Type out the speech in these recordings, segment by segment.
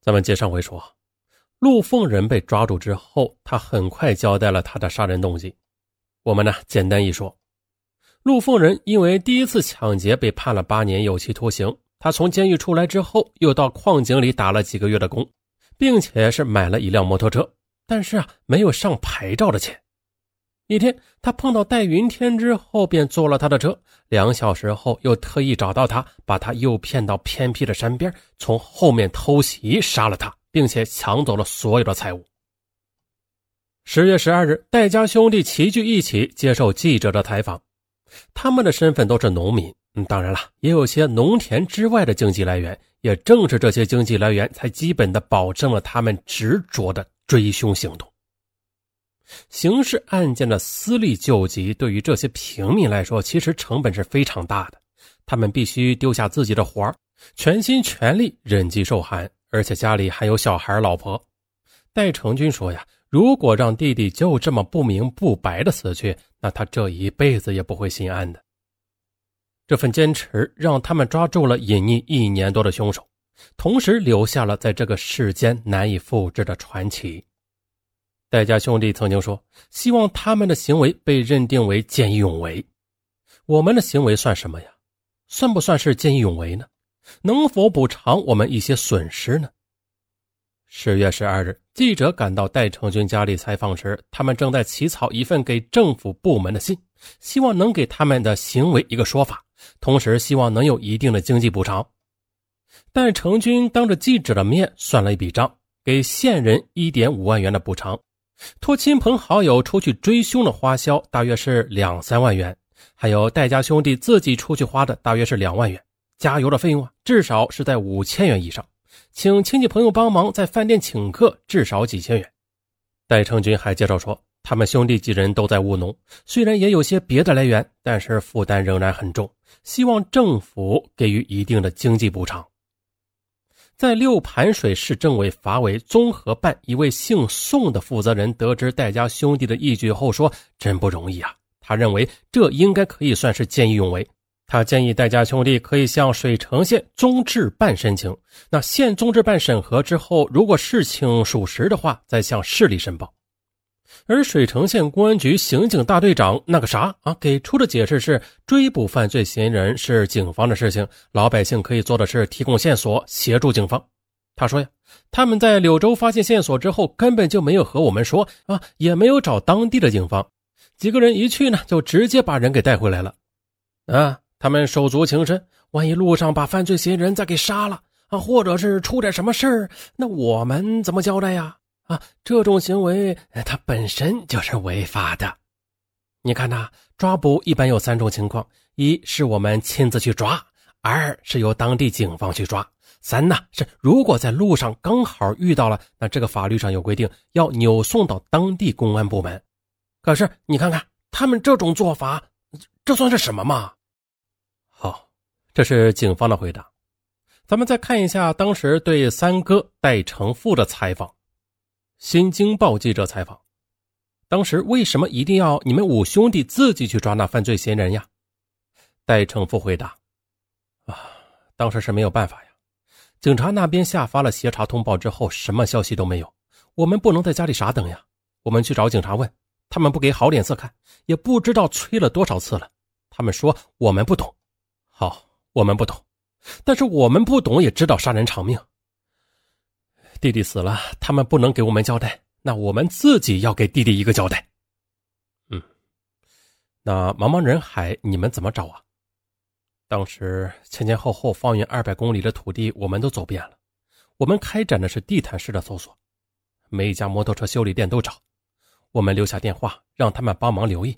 咱们接上回说，陆凤仁被抓住之后，他很快交代了他的杀人动机。我们呢，简单一说，陆凤仁因为第一次抢劫被判了八年有期徒刑。他从监狱出来之后，又到矿井里打了几个月的工，并且是买了一辆摩托车，但是啊，没有上牌照的钱。一天，他碰到戴云天之后，便坐了他的车。两小时后，又特意找到他，把他诱骗到偏僻的山边，从后面偷袭杀了他，并且抢走了所有的财物。十月十二日，戴家兄弟齐聚一起接受记者的采访，他们的身份都是农民，嗯，当然了，也有些农田之外的经济来源。也正是这些经济来源，才基本的保证了他们执着的追凶行动。刑事案件的私力救济，对于这些平民来说，其实成本是非常大的。他们必须丢下自己的活儿，全心全力忍饥受寒，而且家里还有小孩、老婆。戴成军说：“呀，如果让弟弟就这么不明不白的死去，那他这一辈子也不会心安的。”这份坚持让他们抓住了隐匿一年多的凶手，同时留下了在这个世间难以复制的传奇。戴家兄弟曾经说：“希望他们的行为被认定为见义勇为。”我们的行为算什么呀？算不算是见义勇为呢？能否补偿我们一些损失呢？十月十二日，记者赶到戴成军家里采访时，他们正在起草一份给政府部门的信，希望能给他们的行为一个说法，同时希望能有一定的经济补偿。戴成军当着记者的面算了一笔账，给县人一点五万元的补偿。托亲朋好友出去追凶的花销大约是两三万元，还有戴家兄弟自己出去花的大约是两万元，加油的费用啊至少是在五千元以上，请亲戚朋友帮忙在饭店请客至少几千元。戴成军还介绍说，他们兄弟几人都在务农，虽然也有些别的来源，但是负担仍然很重，希望政府给予一定的经济补偿。在六盘水市政委法委综合办一位姓宋的负责人得知戴家兄弟的义举后说：“真不容易啊！”他认为这应该可以算是见义勇为。他建议戴家兄弟可以向水城县综治办申请，那县综治办审核之后，如果事情属实的话，再向市里申报。而水城县公安局刑警大队长那个啥啊，给出的解释是：追捕犯罪嫌疑人是警方的事情，老百姓可以做的是提供线索，协助警方。他说呀，他们在柳州发现线索之后，根本就没有和我们说啊，也没有找当地的警方。几个人一去呢，就直接把人给带回来了。啊，他们手足情深，万一路上把犯罪嫌疑人再给杀了啊，或者是出点什么事儿，那我们怎么交代呀？啊，这种行为它本身就是违法的。你看呐，抓捕一般有三种情况：一是我们亲自去抓，二是由当地警方去抓，三呢是如果在路上刚好遇到了，那这个法律上有规定要扭送到当地公安部门。可是你看看他们这种做法，这算是什么嘛？好，这是警方的回答。咱们再看一下当时对三哥戴成富的采访。新京报记者采访：当时为什么一定要你们五兄弟自己去抓那犯罪嫌疑人呀？戴成富回答：啊，当时是没有办法呀。警察那边下发了协查通报之后，什么消息都没有，我们不能在家里傻等呀。我们去找警察问，他们不给好脸色看，也不知道催了多少次了。他们说我们不懂，好，我们不懂，但是我们不懂也知道杀人偿命。弟弟死了，他们不能给我们交代，那我们自己要给弟弟一个交代。嗯，那茫茫人海，你们怎么找啊？当时前前后后方圆二百公里的土地，我们都走遍了。我们开展的是地毯式的搜索，每一家摩托车修理店都找。我们留下电话，让他们帮忙留意。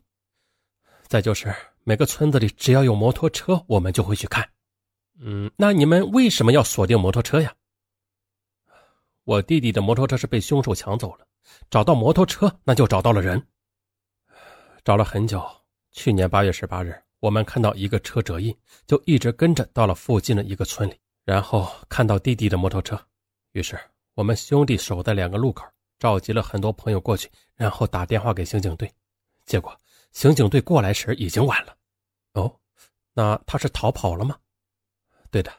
再就是每个村子里只要有摩托车，我们就会去看。嗯，那你们为什么要锁定摩托车呀？我弟弟的摩托车是被凶手抢走了，找到摩托车，那就找到了人。找了很久，去年八月十八日，我们看到一个车辙印，就一直跟着到了附近的一个村里，然后看到弟弟的摩托车，于是我们兄弟守在两个路口，召集了很多朋友过去，然后打电话给刑警队，结果刑警队过来时已经晚了。哦，那他是逃跑了吗？对的，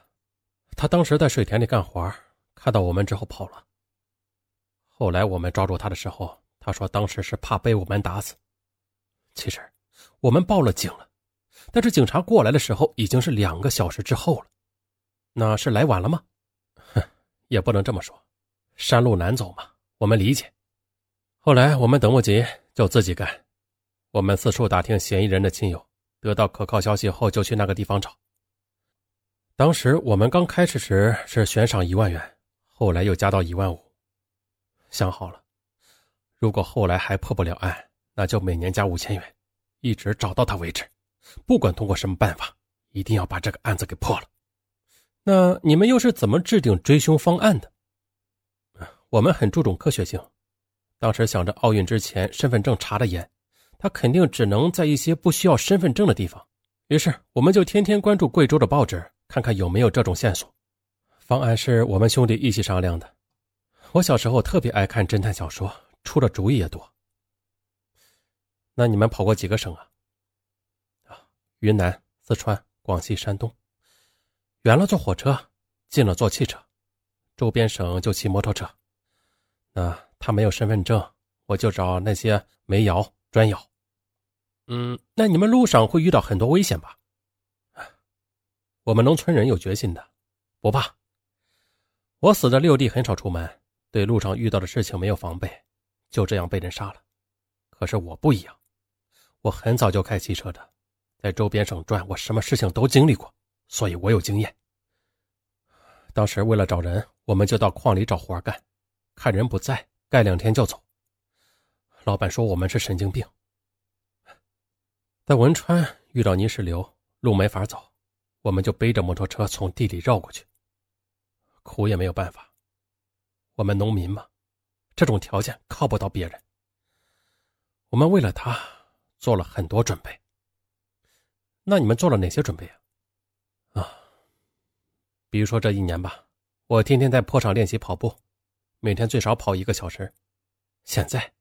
他当时在水田里干活。看到我们之后跑了。后来我们抓住他的时候，他说当时是怕被我们打死。其实我们报了警了，但是警察过来的时候已经是两个小时之后了。那是来晚了吗？哼，也不能这么说。山路难走嘛，我们理解。后来我们等不及，就自己干。我们四处打听嫌疑人的亲友，得到可靠消息后就去那个地方找。当时我们刚开始时是悬赏一万元，后来又加到一万五。想好了，如果后来还破不了案，那就每年加五千元，一直找到他为止。不管通过什么办法，一定要把这个案子给破了。那你们又是怎么制定追凶方案的？我们很注重科学性，当时想着奥运之前身份证查的严。他肯定只能在一些不需要身份证的地方，于是我们就天天关注贵州的报纸，看看有没有这种线索。方案是我们兄弟一起商量的。我小时候特别爱看侦探小说，出的主意也多。那你们跑过几个省啊？啊，云南、四川、广西、山东。远了坐火车，近了坐汽车，周边省就骑摩托车。那他没有身份证，我就找那些煤窑、砖窑。嗯，那你们路上会遇到很多危险吧？我们农村人有决心的，不怕。我死的六弟很少出门，对路上遇到的事情没有防备，就这样被人杀了。可是我不一样，我很早就开汽车的，在周边省转，我什么事情都经历过，所以我有经验。当时为了找人，我们就到矿里找活干，看人不在，干两天就走。老板说我们是神经病。在汶川遇到泥石流，路没法走，我们就背着摩托车从地里绕过去。苦也没有办法，我们农民嘛，这种条件靠不到别人。我们为了他做了很多准备。那你们做了哪些准备啊？啊，比如说这一年吧，我天天在坡上练习跑步，每天最少跑一个小时。现在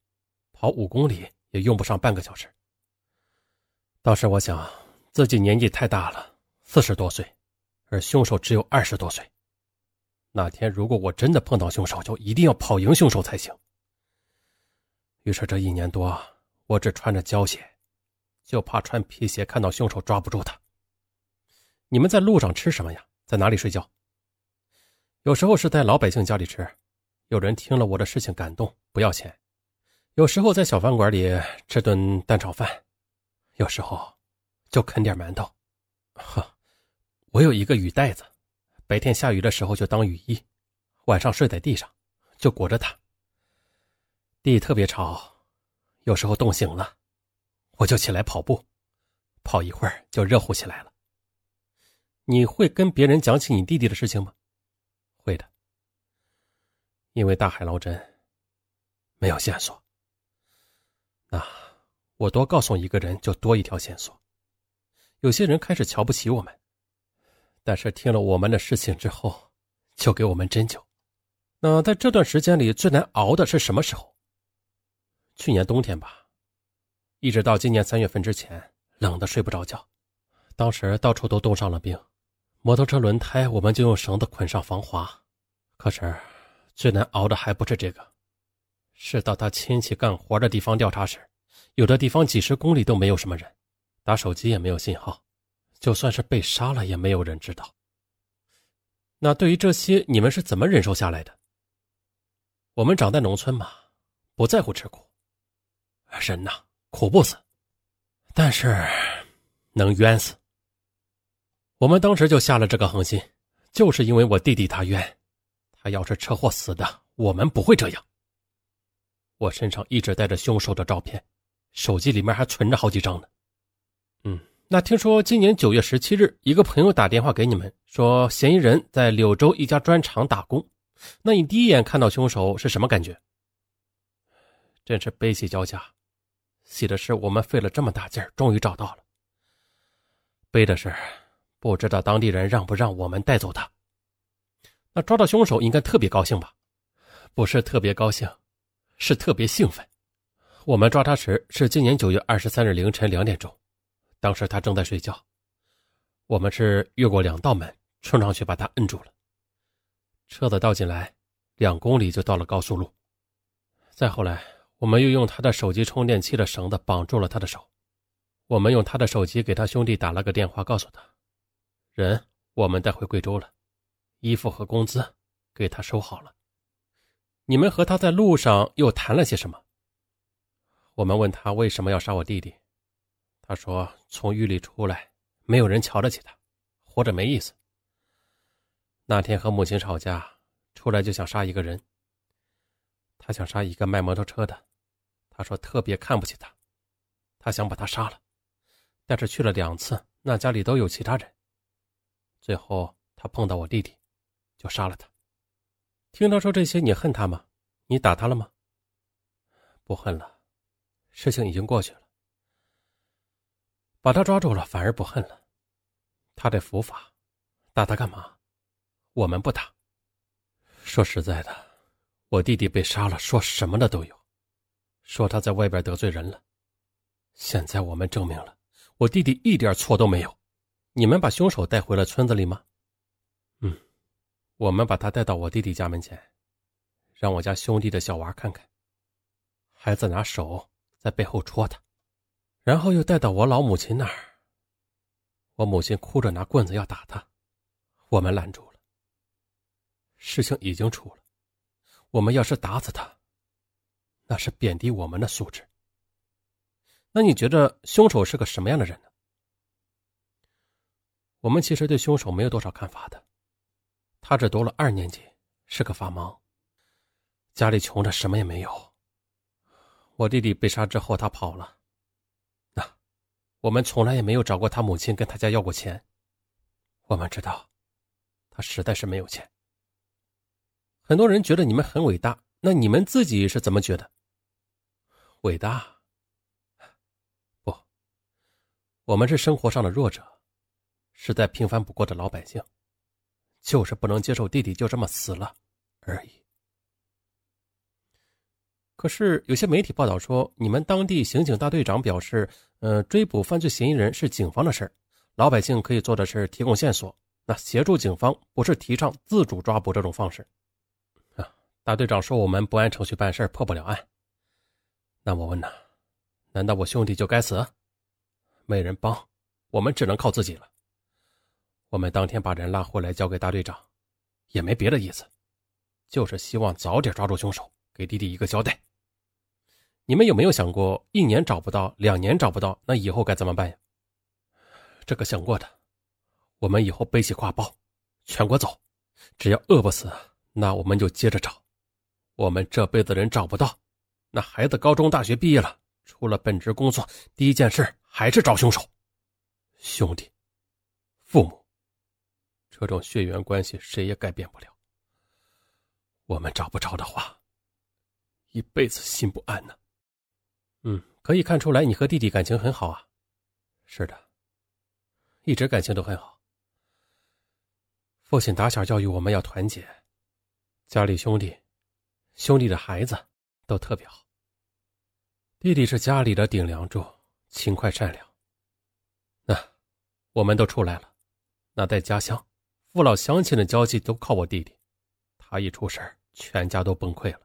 跑五公里也用不上半个小时。当时我想，自己年纪太大了，四十多岁，而凶手只有二十多岁。那天如果我真的碰到凶手，就一定要跑赢凶手才行。于是这一年多，我只穿着胶鞋，就怕穿皮鞋看到凶手抓不住他。你们在路上吃什么呀？在哪里睡觉？有时候是在老百姓家里吃，有人听了我的事情感动，不要钱；有时候在小饭馆里吃顿蛋炒饭。有时候就啃点馒头，呵，我有一个雨袋子，白天下雨的时候就当雨衣，晚上睡在地上就裹着它。地特别潮，有时候冻醒了，我就起来跑步，跑一会儿就热乎起来了。你会跟别人讲起你弟弟的事情吗？会的，因为大海捞针，没有线索。那。我多告诉一个人，就多一条线索。有些人开始瞧不起我们，但是听了我们的事情之后，就给我们针灸。那在这段时间里最难熬的是什么时候？去年冬天吧，一直到今年三月份之前，冷的睡不着觉。当时到处都冻上了冰，摩托车轮胎我们就用绳子捆上防滑。可是最难熬的还不是这个，是到他亲戚干活的地方调查时。有的地方几十公里都没有什么人，打手机也没有信号，就算是被杀了也没有人知道。那对于这些，你们是怎么忍受下来的？我们长在农村嘛，不在乎吃苦，人呐苦不死，但是能冤死。我们当时就下了这个恒心，就是因为我弟弟他冤，他要是车祸死的，我们不会这样。我身上一直带着凶手的照片。手机里面还存着好几张呢。那听说今年九月十七日，一个朋友打电话给你们，说嫌疑人在柳州一家砖厂打工。那你第一眼看到凶手是什么感觉？真是悲喜交加。喜的是我们费了这么大劲儿，终于找到了；悲的是不知道当地人让不让我们带走他。那抓到凶手应该特别高兴吧？不是特别高兴，是特别兴奋。我们抓他时是今年九月二十三日凌晨两点钟，当时他正在睡觉，我们是越过两道门冲上去把他摁住了。车子倒进来，两公里就到了高速路。再后来，我们又用他的手机充电器的绳子绑住了他的手。我们用他的手机给他兄弟打了个电话，告诉他，人我们带回贵州了，衣服和工资给他收好了。你们和他在路上又谈了些什么？我们问他为什么要杀我弟弟，他说从狱里出来，没有人瞧得起他，活着没意思。那天和母亲吵架，出来就想杀一个人。他想杀一个卖摩托车的，他说特别看不起他，他想把他杀了。但是去了两次，那家里都有其他人。最后他碰到我弟弟，就杀了他。听他说这些，你恨他吗？你打他了吗？不恨了，事情已经过去了。把他抓住了，反而不恨了。他得伏法，打他干嘛？我们不打。说实在的，我弟弟被杀了，说什么的都有，说他在外边得罪人了。现在我们证明了。我弟弟一点错都没有，你们把凶手带回了村子里吗？嗯，我们把他带到我弟弟家门前，让我家兄弟的小娃看看。孩子拿手在背后戳他，然后又带到我老母亲那儿。我母亲哭着拿棍子要打他，我们拦住了。事情已经出了，我们要是打死他，那是贬低我们的素质。那你觉得凶手是个什么样的人呢？我们其实对凶手没有多少看法的。他只读了二年级，是个法盲，家里穷的什么也没有。我弟弟被杀之后，他跑了。我们从来也没有找过他母亲，跟他家要过钱。我们知道，他实在是没有钱。很多人觉得你们很伟大，那你们自己是怎么觉得？伟大？不我们是生活上的弱者，是在平凡不过的老百姓，就是不能接受弟弟就这么死了而已。可是有些媒体报道说，你们当地刑警大队长表示，呃，追捕犯罪嫌疑人是警方的事老百姓可以做的是提供线索，那协助警方，不是提倡自主抓捕这种方式。啊，大队长说我们不按程序办事破不了案。那我问呐，难道我兄弟就该死？没人帮，我们只能靠自己了。我们当天把人拉回来交给大队长，也没别的意思，就是希望早点抓住凶手，给弟弟一个交代。你们有没有想过，一年找不到，两年找不到，那以后该怎么办呀？这个想过的。我们以后背起挎包，全国走，只要饿不死，那我们就接着找。我们这辈子人找不到，那孩子高中、大学毕业了，出了本职工作，第一件事。还是找凶手，兄弟、父母，这种血缘关系谁也改变不了。我们找不着的话，一辈子心不安呢。嗯，可以看出来你和弟弟感情很好啊。是的，一直感情都很好。父亲打小教育我们要团结，家里兄弟、兄弟的孩子都特别好。弟弟是家里的顶梁柱。勤快善良，那我们都出来了。那在家乡，父老乡亲的交际都靠我弟弟。他一出事全家都崩溃了。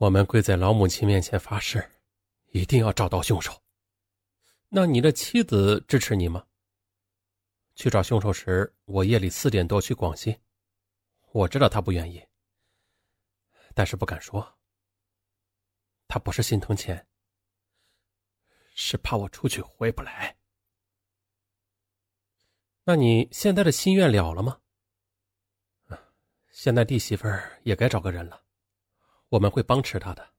我们跪在老母亲面前发誓，一定要找到凶手。那你的妻子支持你吗？去找凶手时，我夜里四点多去广西。我知道他不愿意，但是不敢说。他不是心疼钱。是怕我出去回不来。那你现在的心愿了了吗？现在弟媳妇儿也该找个人了，我们会帮持他的。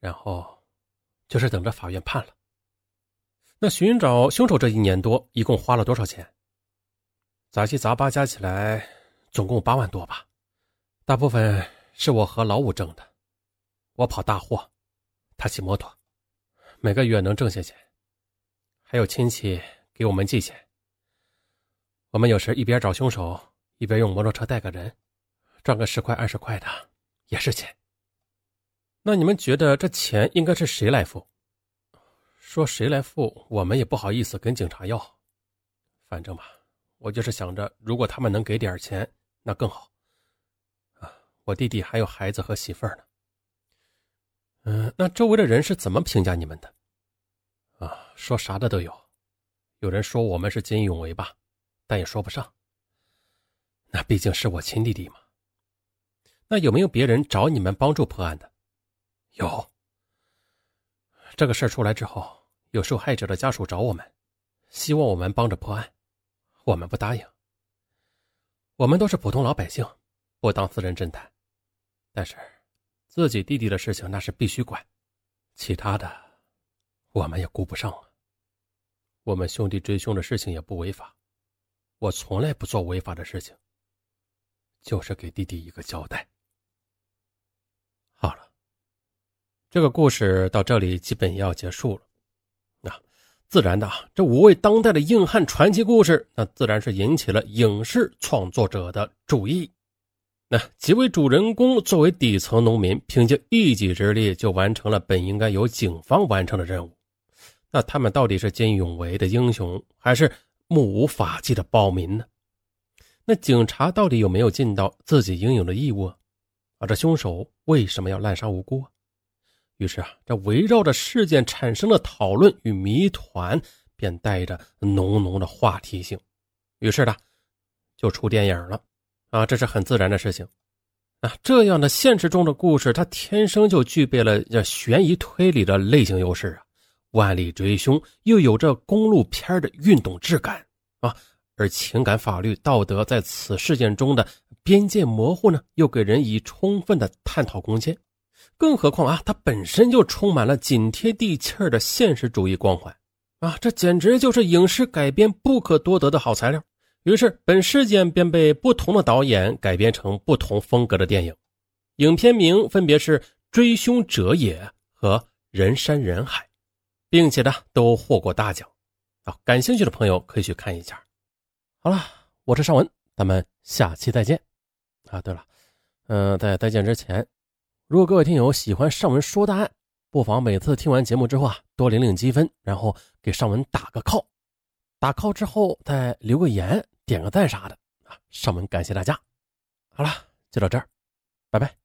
然后，就是等着法院判了。那寻找凶手这一年多，一共花了多少钱？杂七杂八加起来，总共八万多吧。大部分是我和老五挣的，我跑大货，他骑摩托。每个月能挣些钱，还有亲戚给我们寄钱。我们有时一边找凶手，一边用摩托车带个人，赚个十块二十块的也是钱。那你们觉得这钱应该是谁来付？说谁来付，我们也不好意思跟警察要。反正吧，我就是想着，如果他们能给点钱，那更好。啊，我弟弟还有孩子和媳妇儿呢。嗯，那周围的人是怎么评价你们的？啊，说啥的都有，有人说我们是见义勇为吧，但也说不上。那毕竟是我亲弟弟嘛。那有没有别人找你们帮助破案的？有。这个事儿出来之后，有受害者的家属找我们，希望我们帮着破案，我们不答应。我们都是普通老百姓，不当私人侦探，但是。自己弟弟的事情那是必须管，其他的我们也顾不上啊。我们兄弟追凶的事情也不违法，我从来不做违法的事情，就是给弟弟一个交代。好了，这个故事到这里基本要结束了。啊，自然的，这五位当代的硬汉传奇故事，那自然是引起了影视创作者的注意。那几位主人公作为底层农民，凭借一己之力就完成了本应该由警方完成的任务。那他们到底是见义勇为的英雄，还是目无法纪的暴民呢？那警察到底有没有尽到自己应有的义务啊？啊，这凶手为什么要滥杀无辜啊？于是啊，这围绕着事件产生的讨论与谜团，便带着浓浓的话题性。于是呢，就出电影了。啊，这是很自然的事情，啊，这样的现实中的故事，它天生就具备了这悬疑推理的类型优势啊。万里追凶又有着公路片的运动质感啊，而情感、法律、道德在此事件中的边界模糊呢，又给人以充分的探讨空间。更何况啊，它本身就充满了紧贴地气儿的现实主义光环啊，这简直就是影视改编不可多得的好材料。于是，本事件便被不同的导演改编成不同风格的电影，影片名分别是《追凶者也》和《人山人海》，并且呢都获过大奖。啊，感兴趣的朋友可以去看一下。好了，我是尚文，咱们下期再见。啊，对了，嗯，在再见之前，如果各位听友喜欢尚文说答案，不妨每次听完节目之后啊，多领领积分，然后给尚文打个 call，打 call 之后再留个言。点个赞啥的啊！上文感谢大家。好了，就到这儿，拜拜。